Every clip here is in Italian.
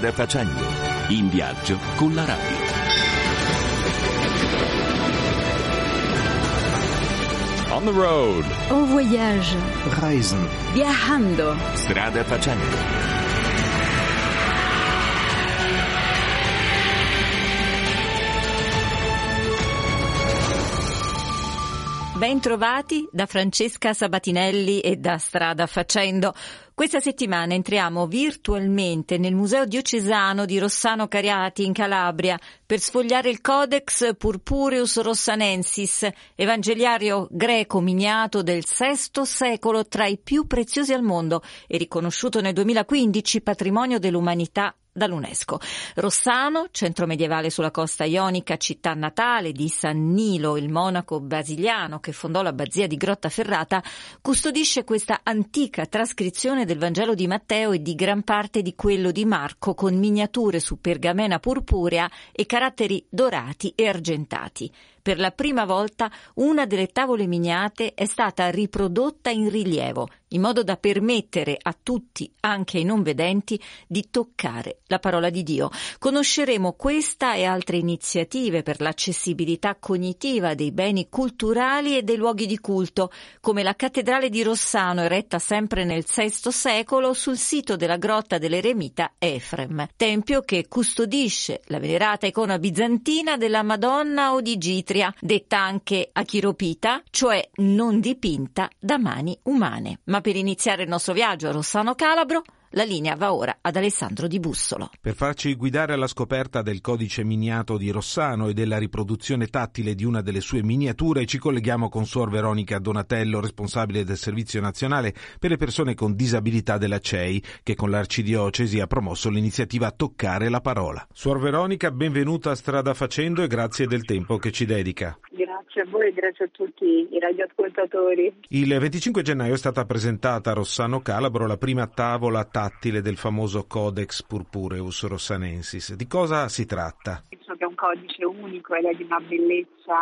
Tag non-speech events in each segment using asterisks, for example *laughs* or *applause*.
Strada facendo, in viaggio con la radio. On the road. En voyage. Reisen. Viajando. Strada facendo. Bentrovati da Francesca Sabatinelli e da Strada Facendo. Questa settimana entriamo virtualmente nel Museo Diocesano di Rossano Cariati in Calabria per sfogliare il Codex Purpureus Rossanensis, evangeliario greco miniato del VI secolo tra i più preziosi al mondo e riconosciuto nel 2015 patrimonio dell'umanità dall'UNESCO. Rossano, centro medievale sulla costa ionica, città natale di San Nilo, il monaco basiliano che fondò l'abbazia di Grottaferrata, custodisce questa antica trascrizione del Vangelo di Matteo e di gran parte di quello di Marco con miniature su pergamena purpurea e caratteri dorati e argentati. Per la prima volta una delle tavole miniate è stata riprodotta in rilievo, in modo da permettere a tutti, anche ai non vedenti, di toccare la parola di Dio. Conosceremo questa e altre iniziative per l'accessibilità cognitiva dei beni culturali e dei luoghi di culto, come la cattedrale di Rossano eretta sempre nel VI secolo sul sito della grotta dell'eremita Efrem, tempio che custodisce la venerata icona bizantina della Madonna o di Gitria, detta anche achiropita, cioè non dipinta da mani umane. Ma per iniziare il nostro viaggio a Rossano Calabro, la linea va ora ad Alessandro Di Bussolo. Per farci guidare alla scoperta del codice miniato di Rossano e della riproduzione tattile di una delle sue miniature, ci colleghiamo con Suor Veronica Donatello, responsabile del Servizio Nazionale per le persone con disabilità della CEI, che con l'Arcidiocesi ha promosso l'iniziativa Toccare la parola. Suor Veronica, benvenuta a Strada Facendo e grazie del tempo che ci dedica. Grazie a voi e grazie a tutti i radioascoltatori. Il 25 gennaio è stata presentata a Rossano Calabro la prima tavola tattile del famoso Codex Purpureus Rossanensis. Di cosa si tratta? Codice unico ed è di una bellezza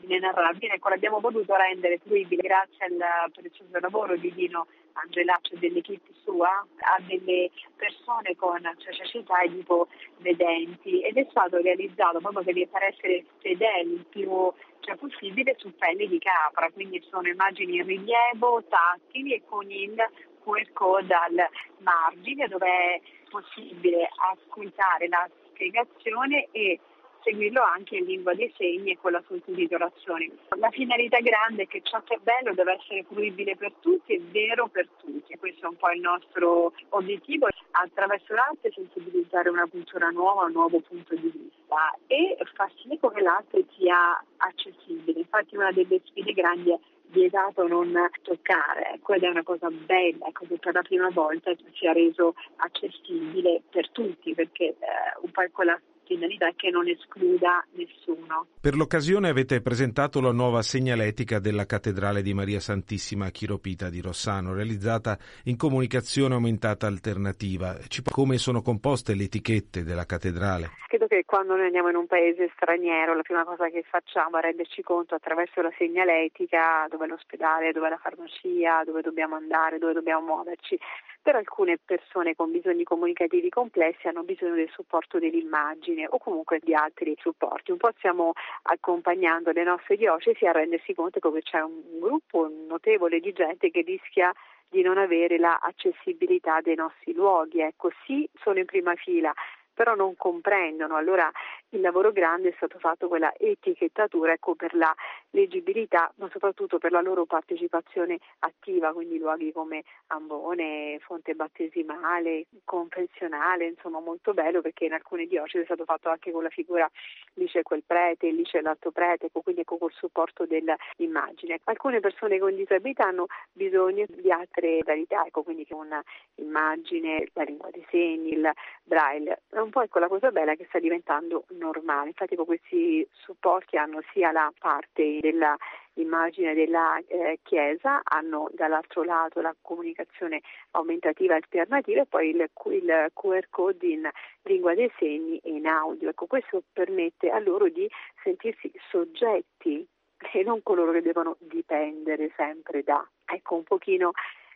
inenarrabile. Ecco, l'abbiamo voluto rendere fruibile grazie al prezioso lavoro di Dino Angelaccio e dell'equipe sua a delle persone con cecità e tipo vedenti ed è stato realizzato proprio per essere fedeli il più cioè, possibile su pelle di capra, quindi sono immagini in rilievo, tattili e con il QR code al margine dove è possibile ascoltare la spiegazione e seguirlo anche in lingua dei segni e con la sottotitolazione. La finalità grande è che ciò che è bello deve essere fruibile per tutti e vero per tutti. Questo è un po' il nostro obiettivo, attraverso l'arte sensibilizzare una cultura nuova, un nuovo punto di vista e far sì che l'arte sia accessibile. Infatti una delle sfide grandi è vietato non toccare, ecco, ed è una cosa bella, ecco, che per la prima volta sia reso accessibile per tutti, perché eh, un po' è quella finalità che non escluda nessuno. Per l'occasione avete presentato la nuova segnaletica della Cattedrale di Maria Santissima Chiropita di Rossano, realizzata in comunicazione aumentata alternativa. Come sono composte le etichette della cattedrale? Credo che quando noi andiamo in un paese straniero la prima cosa che facciamo è renderci conto attraverso la segnaletica dove è l'ospedale, dove è la farmacia, dove dobbiamo andare, dove dobbiamo muoverci per alcune persone con bisogni comunicativi complessi hanno bisogno del supporto dell'immagine o comunque di altri supporti. Un po' stiamo accompagnando le nostre diocesi a rendersi conto che c'è un gruppo notevole di gente che rischia di non avere l'accessibilità dei nostri luoghi. Ecco, sì, sono in prima fila, però non comprendono. Allora il lavoro grande è stato fatto quella etichettatura ecco, per la leggibilità, ma soprattutto per la loro partecipazione attiva, quindi luoghi come Ambone, Fonte Battesimale, Confessionale, insomma molto bello perché in alcune diocesi è stato fatto anche con la figura, lì c'è quel prete, lì c'è l'altro prete, ecco, quindi ecco col supporto dell'immagine. Alcune persone con disabilità hanno bisogno di altre modalità, ecco, quindi che un'immagine, la lingua dei segni, il braille, è un po' ecco la cosa bella che sta diventando normale. Infatti questi supporti hanno sia la parte dell'immagine della eh, Chiesa, hanno dall'altro lato la comunicazione aumentativa alternativa e poi il, il QR code in lingua dei segni e in audio. Ecco, questo permette a loro di sentirsi soggetti *laughs* e non coloro che devono dipendere sempre da. Ecco un pochino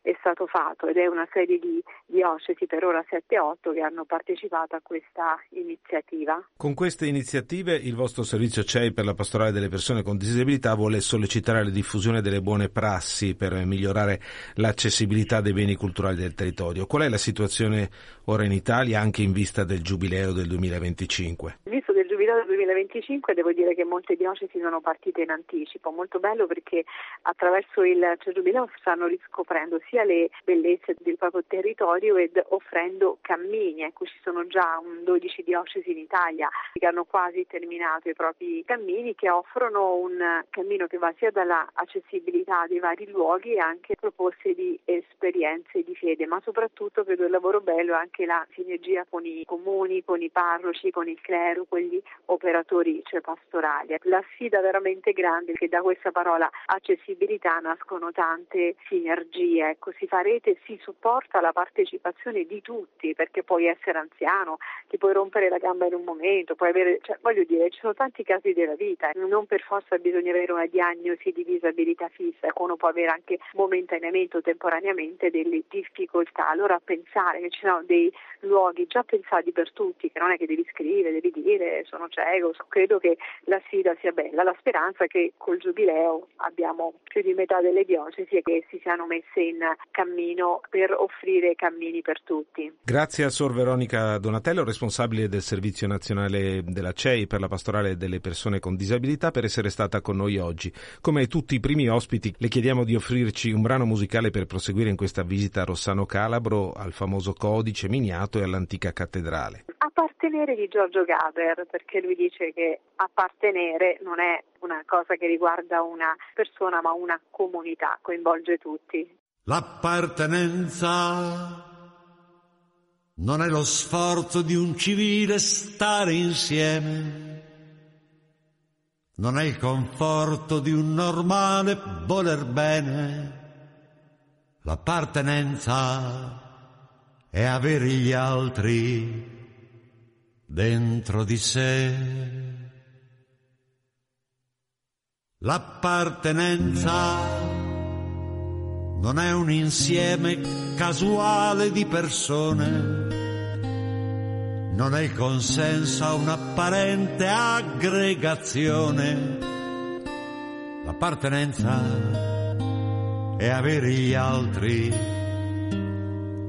è stato fatto ed è una serie di diocesi, per ora 7-8, che hanno partecipato a questa iniziativa. Con queste iniziative il vostro servizio CEI per la pastorale delle persone con disabilità vuole sollecitare la diffusione delle buone prassi per migliorare l'accessibilità dei beni culturali del territorio. Qual è la situazione ora in Italia anche in vista del giubileo del 2025? Visto giubileo del 2025 devo dire che molte diocesi sono partite in anticipo, molto bello perché attraverso il giubileo stanno riscoprendo sia le bellezze del proprio territorio ed offrendo cammini, ecco ci sono già 12 diocesi in Italia che hanno quasi terminato i propri cammini che offrono un cammino che va sia dall'accessibilità dei vari luoghi e anche proposte di esperienze di fede, ma soprattutto credo il lavoro bello è anche la sinergia con i comuni, con i parroci, con il clero, con gli operatori cioè pastorali. La sfida veramente grande è che da questa parola accessibilità nascono tante sinergie, ecco, si fa rete, si supporta la partecipazione di tutti perché puoi essere anziano, ti puoi rompere la gamba in un momento, puoi avere, cioè, voglio dire, ci sono tanti casi della vita, non per forza bisogna avere una diagnosi di disabilità fissa, uno può avere anche momentaneamente o temporaneamente delle difficoltà, allora pensare che ci sono dei luoghi già pensati per tutti, che non è che devi scrivere, devi dire sono cieco, credo che la sfida sia bella, la speranza è che col giubileo abbiamo più di metà delle diocesi che si siano messe in cammino per offrire cammini per tutti. Grazie a Sor Veronica Donatello, responsabile del Servizio Nazionale della CEI per la pastorale delle persone con disabilità, per essere stata con noi oggi. Come tutti i primi ospiti, le chiediamo di offrirci un brano musicale per proseguire in questa visita a Rossano Calabro, al famoso codice miniato e all'antica cattedrale. Appartenere di Giorgio Gaber, perché lui dice che appartenere non è una cosa che riguarda una persona ma una comunità, coinvolge tutti. L'appartenenza non è lo sforzo di un civile stare insieme, non è il conforto di un normale voler bene. L'appartenenza è avere gli altri dentro di sé. L'appartenenza non è un insieme casuale di persone, non è il consenso a un'apparente aggregazione. L'appartenenza è avere gli altri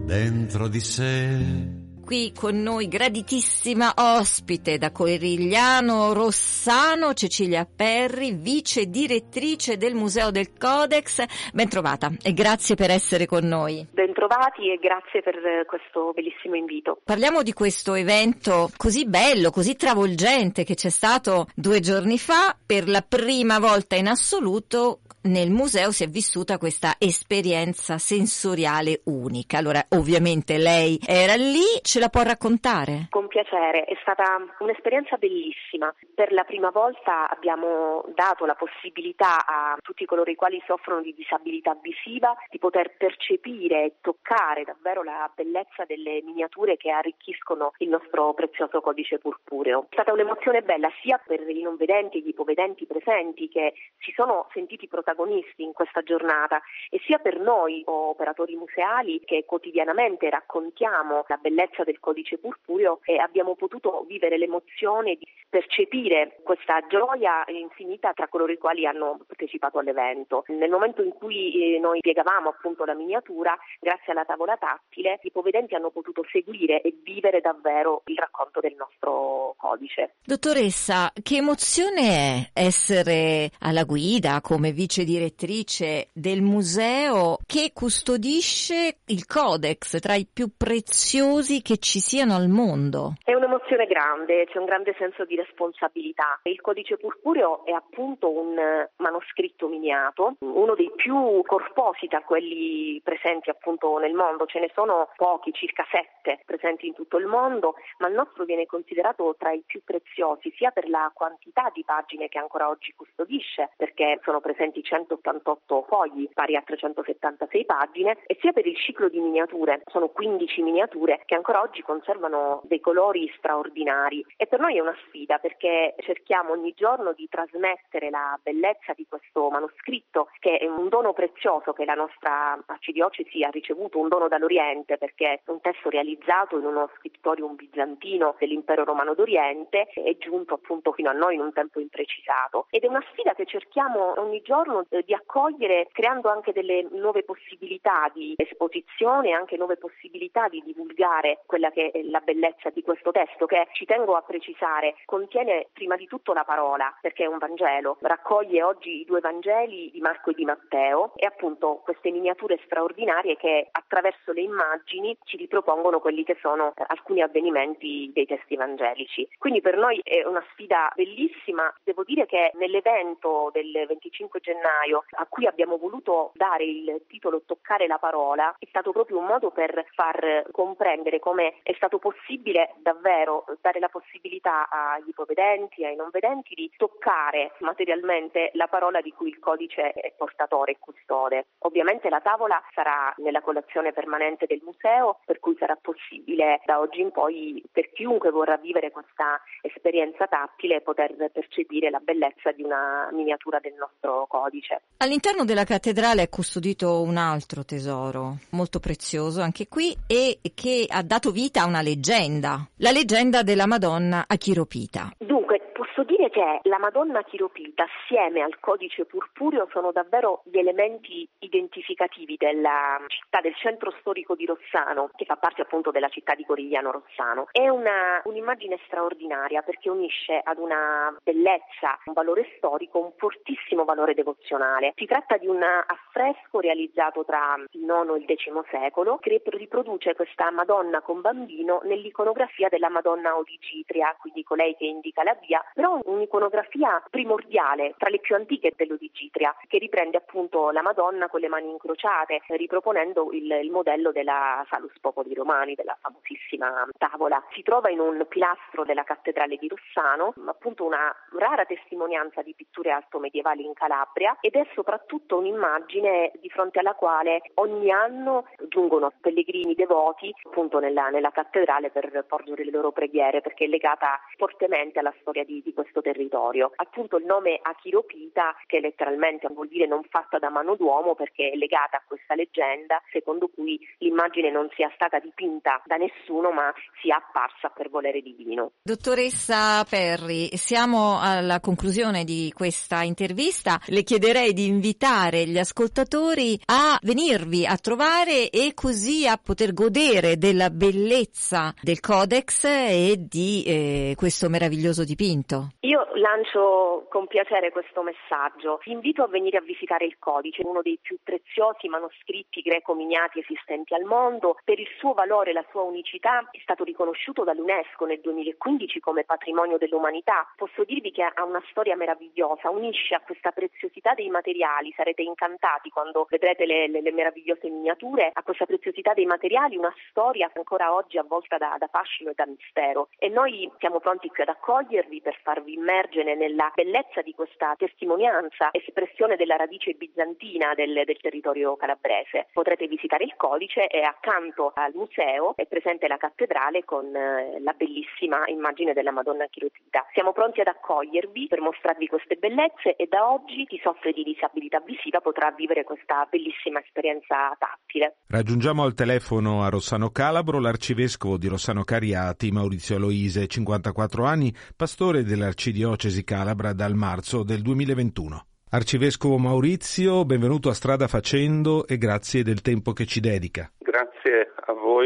dentro di sé qui con noi graditissima ospite da Corigliano Rossano, Cecilia Perri, vice direttrice del Museo del Codex. Bentrovata e grazie per essere con noi. Bentrovati e grazie per questo bellissimo invito. Parliamo di questo evento così bello, così travolgente che c'è stato due giorni fa per la prima volta in assoluto nel museo si è vissuta questa esperienza sensoriale unica. Allora, ovviamente lei era lì, ce la può raccontare? Con piacere, è stata un'esperienza bellissima. Per la prima volta abbiamo dato la possibilità a tutti coloro i quali soffrono di disabilità visiva di poter percepire e toccare davvero la bellezza delle miniature che arricchiscono il nostro prezioso codice purpureo. È stata un'emozione bella sia per i non vedenti e gli ipovedenti presenti che si sono sentiti protagonisti in questa giornata e sia per noi operatori museali che quotidianamente raccontiamo la bellezza del codice purpureo e abbiamo potuto vivere l'emozione di percepire questa gioia infinita tra coloro i quali hanno partecipato all'evento. Nel momento in cui eh, noi piegavamo appunto la miniatura, grazie alla tavola tattile, i povedenti hanno potuto seguire e vivere davvero il racconto del nostro codice. Dottoressa, che emozione è essere alla guida come vice direttrice del museo che custodisce il codex tra i più preziosi che ci siano al mondo. È un'emozione grande, c'è un grande senso di responsabilità. Il codice purpureo è appunto un manoscritto miniato, uno dei più corposi tra quelli presenti appunto nel mondo. Ce ne sono pochi, circa sette presenti in tutto il mondo, ma il nostro viene considerato tra i più preziosi sia per la quantità di pagine che ancora oggi custodisce, perché sono presenti 188 fogli pari a 376 pagine, e sia per il ciclo di miniature, sono 15 miniature che ancora oggi conservano dei colori straordinari. E per noi è una sfida perché cerchiamo ogni giorno di trasmettere la bellezza di questo manoscritto, che è un dono prezioso che la nostra arcidiocesi ha ricevuto, un dono dall'Oriente, perché è un testo realizzato in uno scriptorium bizantino dell'impero romano d'Oriente, è giunto appunto fino a noi in un tempo imprecisato. Ed è una sfida che cerchiamo ogni giorno eh, di accogliere creando anche delle nuove possibilità di esposizione, anche nuove possibilità di divulgare quella che è la bellezza di questo testo che ci tengo a precisare contiene prima di tutto la parola perché è un Vangelo, raccoglie oggi i due Vangeli di Marco e di Matteo e appunto queste miniature straordinarie che attraverso le immagini ci ripropongono quelli che sono alcuni avvenimenti dei testi evangelici. Quindi per noi è una sfida bellissima, devo dire che nell'evento del 25 gennaio a cui abbiamo voluto dare il titolo Toccare la parola è stato proprio un modo per far comprendere come è stato possibile davvero dare la possibilità agli ipovedenti, ai non vedenti di toccare materialmente la parola di cui il codice è portatore e custode. Ovviamente la tavola sarà nella collezione permanente del museo, per cui sarà possibile da oggi in poi per chiunque vorrà vivere questa esperienza tattile poter percepire la bellezza di una miniatura del nostro codice. All'interno della cattedrale è custodito un altro tesoro molto prezioso anche qui e che ha dato vita a una leggenda, la leggenda della Madonna Achiropita. Dunque, posso dire che la Madonna Chiropita assieme al codice purpureo sono davvero gli elementi identificativi della città, del centro storico di Rossano, che fa parte appunto della città di Corigliano Rossano. È una, un'immagine straordinaria perché unisce ad una bellezza, un valore storico, un fortissimo valore devozionale. Si tratta di un affresco realizzato tra il IX e il X secolo che riproduce questa Madonna con bambino nell'iconografia della Madonna Odigitria, quindi colei che indica la via, però un'iconografia primordiale tra le più antiche dell'Odigitria, che riprende appunto la Madonna con le mani incrociate, riproponendo il, il modello della Salus Popoli Romani, della famosissima tavola. Si trova in un pilastro della cattedrale di Rossano, appunto una rara testimonianza di pitture altomedievali in Calabria ed è soprattutto un'immagine di fronte alla quale ogni anno giungono pellegrini devoti appunto nella, nella cattedrale per porgere le loro preghiere perché è legata fortemente alla storia di, di questo territorio. Appunto il nome Achiropita che letteralmente vuol dire non fatta da mano d'uomo perché è legata a questa leggenda secondo cui l'immagine non sia stata dipinta da nessuno ma sia apparsa per volere divino. Dottoressa Perri, siamo alla conclusione di questa intervista. Le chiederei di invitare gli ascoltatori a venirvi a trovare e così a poter godere della bellezza del codex e di eh, questo meraviglioso dipinto. Io lancio con piacere questo messaggio. Vi invito a venire a visitare il codice, uno dei più preziosi manoscritti greco-miniati esistenti al mondo. Per il suo valore e la sua unicità è stato riconosciuto dall'UNESCO nel 2015 come patrimonio dell'umanità. Posso dirvi che ha una storia meravigliosa, unisce a questa preziosità dei materiali, sarete incantati quando vedrete le, le, le meravigliose miniature, a questa preziosità dei materiali una storia ancora oggi avvolta da, da fascino e da mistero. E noi siamo pronti qui ad accogliervi per farvi immergere nella bellezza di questa testimonianza, espressione della radice bizantina del, del territorio calabrese. Potrete visitare il codice e accanto al museo è presente la cattedrale con eh, la bellissima immagine della Madonna Chiropita. Siamo pronti ad accogliervi per mostrarvi queste bellezze e da oggi chi soffre di disabilità visiva potrà vivere questa bellissima esperienza tattile. Raggiungiamo al telefono a Rossano Calabro l'arcivescovo di Rossano Cariati, Maurizio Aloise, 54 anni, pastore dell'arcidiocesi calabra dal marzo del 2021. Arcivescovo Maurizio, benvenuto a Strada Facendo e grazie del tempo che ci dedica.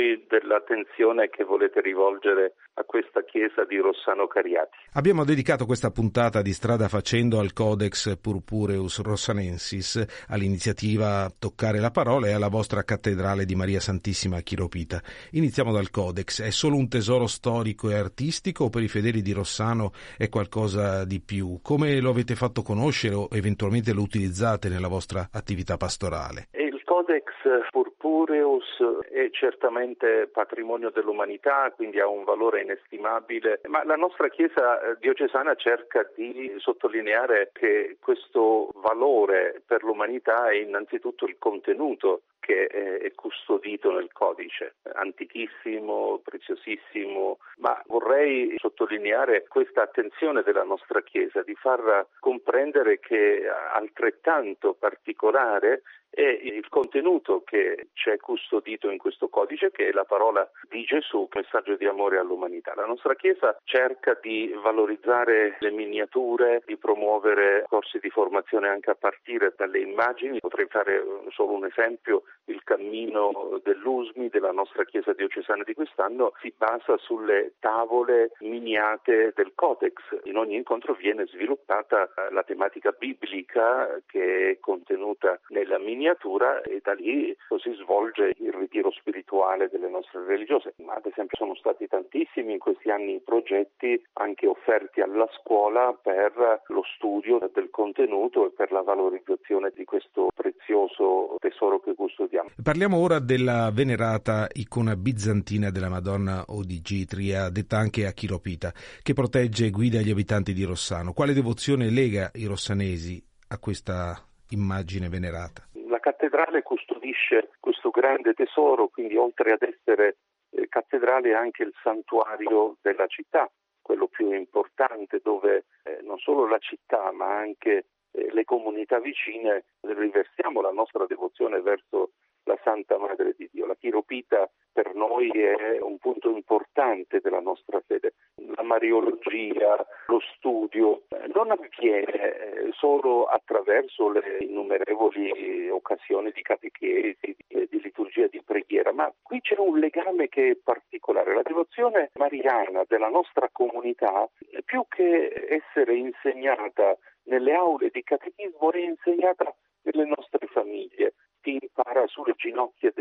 Voi dell'attenzione che volete rivolgere a questa chiesa di Rossano Cariati. Abbiamo dedicato questa puntata di Strada Facendo al Codex Purpureus Rossanensis, all'iniziativa Toccare la Parola e alla vostra cattedrale di Maria Santissima a Chiropita. Iniziamo dal Codex. È solo un tesoro storico e artistico o per i fedeli di Rossano è qualcosa di più? Come lo avete fatto conoscere o eventualmente lo utilizzate nella vostra attività pastorale? Il Codex Purpureus Aureus è certamente patrimonio dell'umanità, quindi ha un valore inestimabile, ma la nostra Chiesa eh, diocesana cerca di sottolineare che questo valore per l'umanità è innanzitutto il contenuto che è custodito nel codice, antichissimo, preziosissimo, ma vorrei sottolineare questa attenzione della nostra Chiesa di far comprendere che altrettanto particolare è il contenuto che c'è custodito in questo codice, che è la parola di Gesù, messaggio di amore all'umanità. La nostra Chiesa cerca di valorizzare le miniature, di promuovere corsi di formazione anche a partire dalle immagini. Potrei fare solo un esempio, il cammino dell'USMI della nostra Chiesa diocesana di quest'anno si basa sulle tavole miniate del Codex. In ogni incontro viene sviluppata la tematica biblica che è contenuta nella miniatura e da lì si svolge il ritiro spirituale delle nostre religiose. Ma ad esempio sono stati tantissimi in questi anni progetti anche offerti alla scuola per lo studio del contenuto e per la valorizzazione di questo prezioso tesoro che custodiamo. Parliamo ora della venerata icona bizantina della Madonna ODG Tria, detta anche Achiropita, che protegge e guida gli abitanti di Rossano. Quale devozione lega i rossanesi a questa immagine venerata? cattedrale custodisce questo grande tesoro, quindi oltre ad essere eh, cattedrale è anche il santuario della città, quello più importante dove eh, non solo la città ma anche eh, le comunità vicine riversiamo la nostra devozione verso la Santa Madre di Dio. La chiropita per noi è un punto importante della nostra fede. La mariologia, lo studio non avviene eh, solo attraverso le innumerevoli occasioni di catechesi, di liturgia di preghiera, ma qui c'è un legame che è particolare. La devozione mariana della nostra comunità, più che essere insegnata nelle aule di catechismo, è insegnata nelle nostre famiglie si impara sulle ginocchia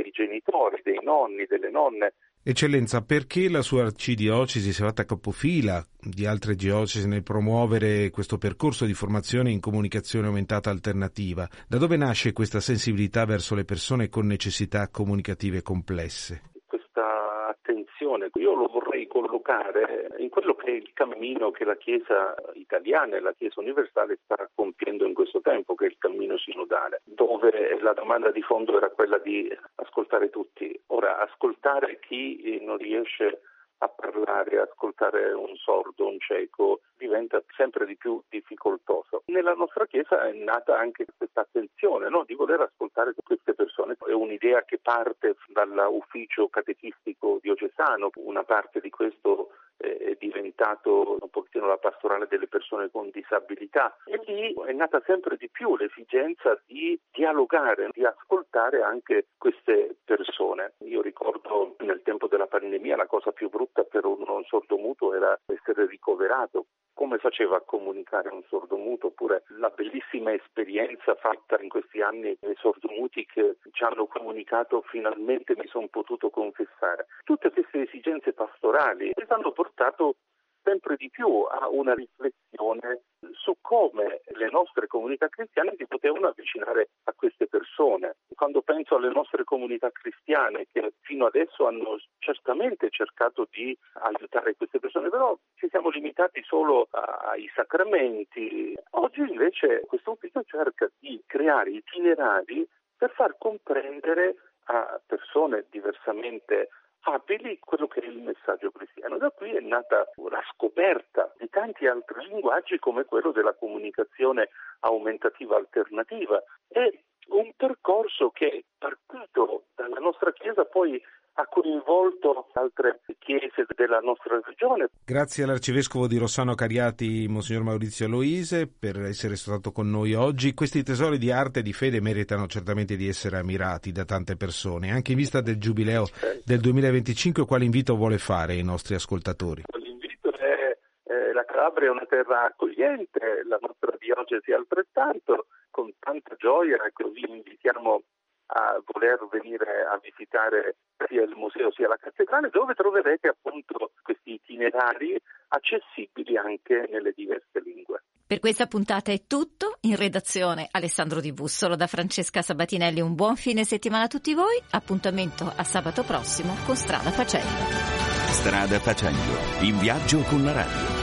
genitori, dei nonni, delle nonne. Eccellenza, perché la sua arcidiocesi si è fatta capofila di altre diocesi nel promuovere questo percorso di formazione in comunicazione aumentata alternativa? Da dove nasce questa sensibilità verso le persone con necessità comunicative complesse? Questa attenzione, io lo vorrei collocare in quello che è il cammino che la Chiesa italiana e la Chiesa universale sta compiendo in questo tempo, che è il cammino sinodale, dove la domanda di fondo era quella di ascoltare tutti. Ora, ascoltare chi non riesce a parlare, ascoltare un sordo, un cieco, diventa sempre di più difficoltoso. Nella nostra Chiesa è nata anche questa attenzione no? di voler ascoltare queste persone. È un'idea che parte dall'ufficio catechistico diocesano, una parte di questo è diventato un pochettino la pastorale delle persone con disabilità e lì è nata sempre di più l'esigenza di dialogare, di ascoltare anche queste persone. Io ricordo nel tempo della pandemia la cosa più brutta per un sordomuto era essere ricoverato come faceva a comunicare un sordomuto, oppure la bellissima esperienza fatta in questi anni dei sordomuti che ci hanno comunicato finalmente mi sono potuto confessare. Tutte queste esigenze pastorali hanno portato sempre di più a una riflessione su come le nostre comunità cristiane si potevano avvicinare a queste persone. Quando penso alle nostre comunità cristiane che fino adesso hanno certamente cercato di aiutare queste persone, però ci siamo limitati solo ai sacramenti. Oggi invece questo ufficio cerca di creare itinerari per far comprendere a persone diversamente abili quello che è il messaggio cristiano. Da qui è nata la scoperta di tanti altri linguaggi come quello della comunicazione aumentativa alternativa. È un percorso che è partito dalla nostra Chiesa poi ha coinvolto altre chiese della nostra regione. Grazie all'Arcivescovo di Rossano Cariati, Monsignor Maurizio Aloise, per essere stato con noi oggi. Questi tesori di arte e di fede meritano certamente di essere ammirati da tante persone, anche in vista del Giubileo del 2025. Quale invito vuole fare ai nostri ascoltatori? L'invito è eh, la Calabria è una terra accogliente, la nostra diocesi altrettanto, con tanta gioia, ecco, vi invitiamo a voler venire a visitare sia il museo sia la cattedrale, dove troverete appunto questi itinerari accessibili anche nelle diverse lingue. Per questa puntata è tutto. In redazione Alessandro Di Bussolo da Francesca Sabatinelli. Un buon fine settimana a tutti voi. Appuntamento a sabato prossimo con Strada Facendo. Strada Facendo. In viaggio con la radio.